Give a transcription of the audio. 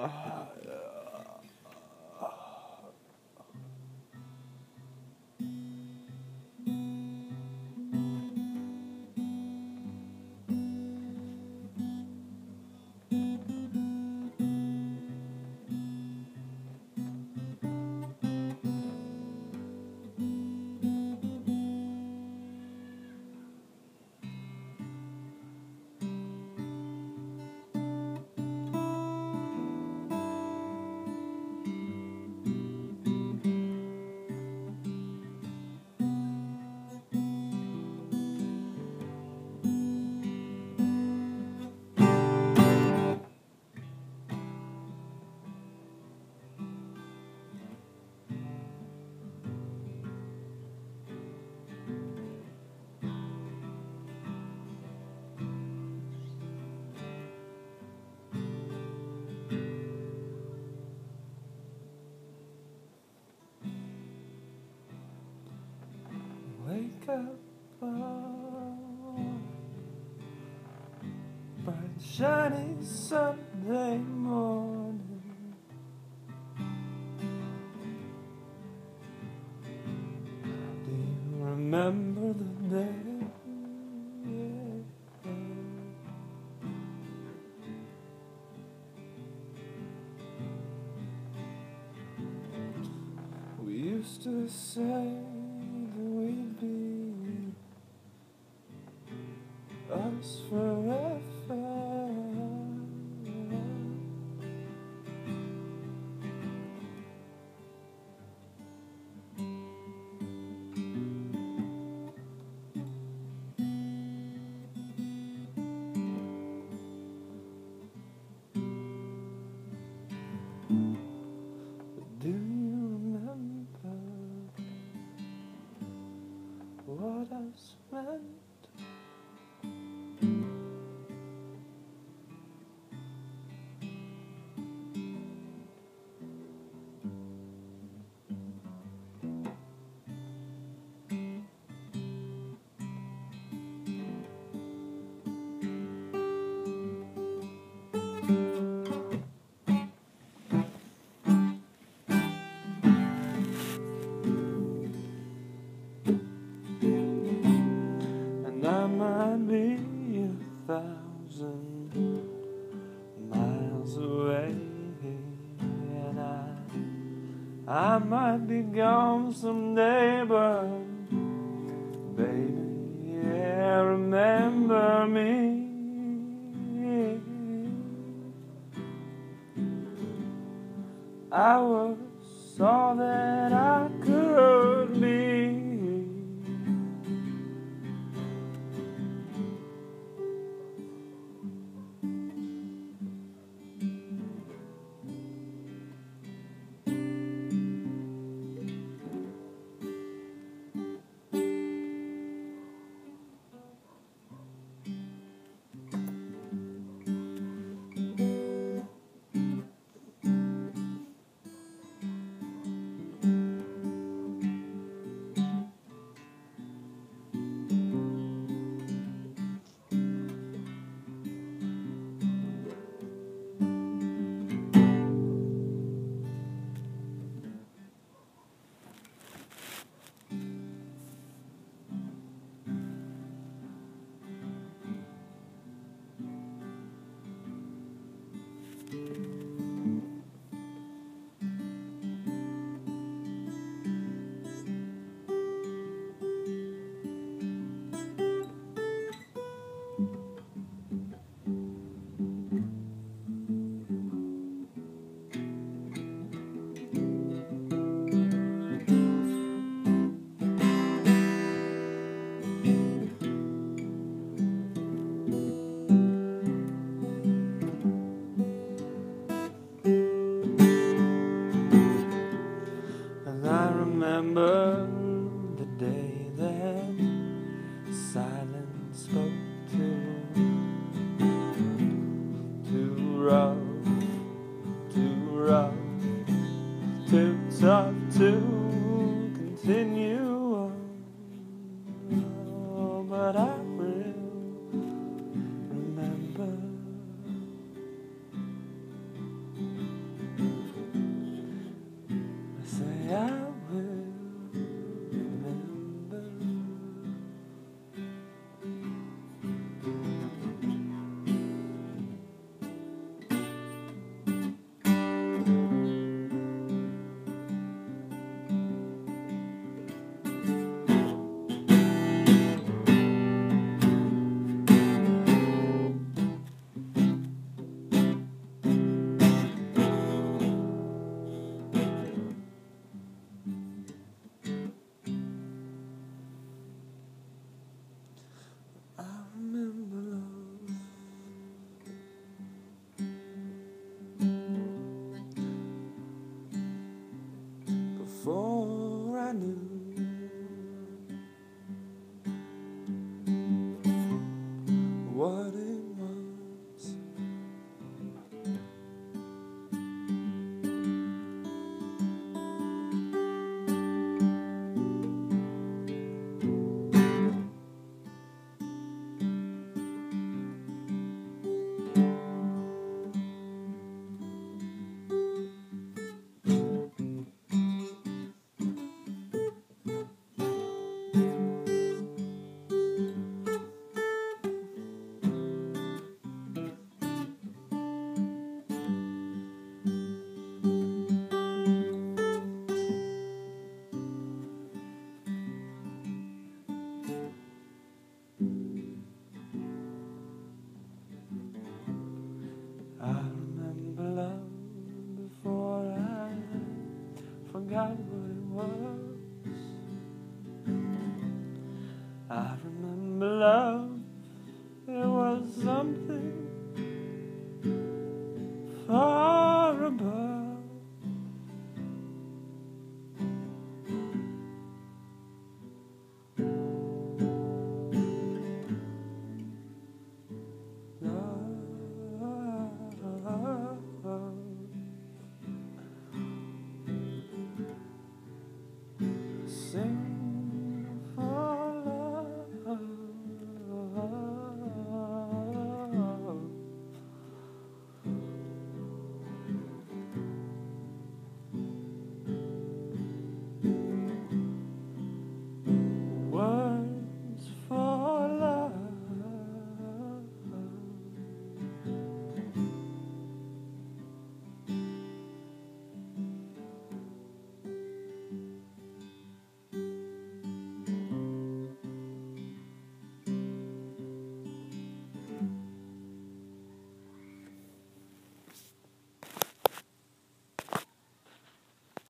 Wake shiny Sunday morning. Do you remember the day? We used to say that we'd be us forever. And I, I might be gone someday, but baby, yeah, remember me. I was all that I could be. Tough to continue. I knew. forgot what it was.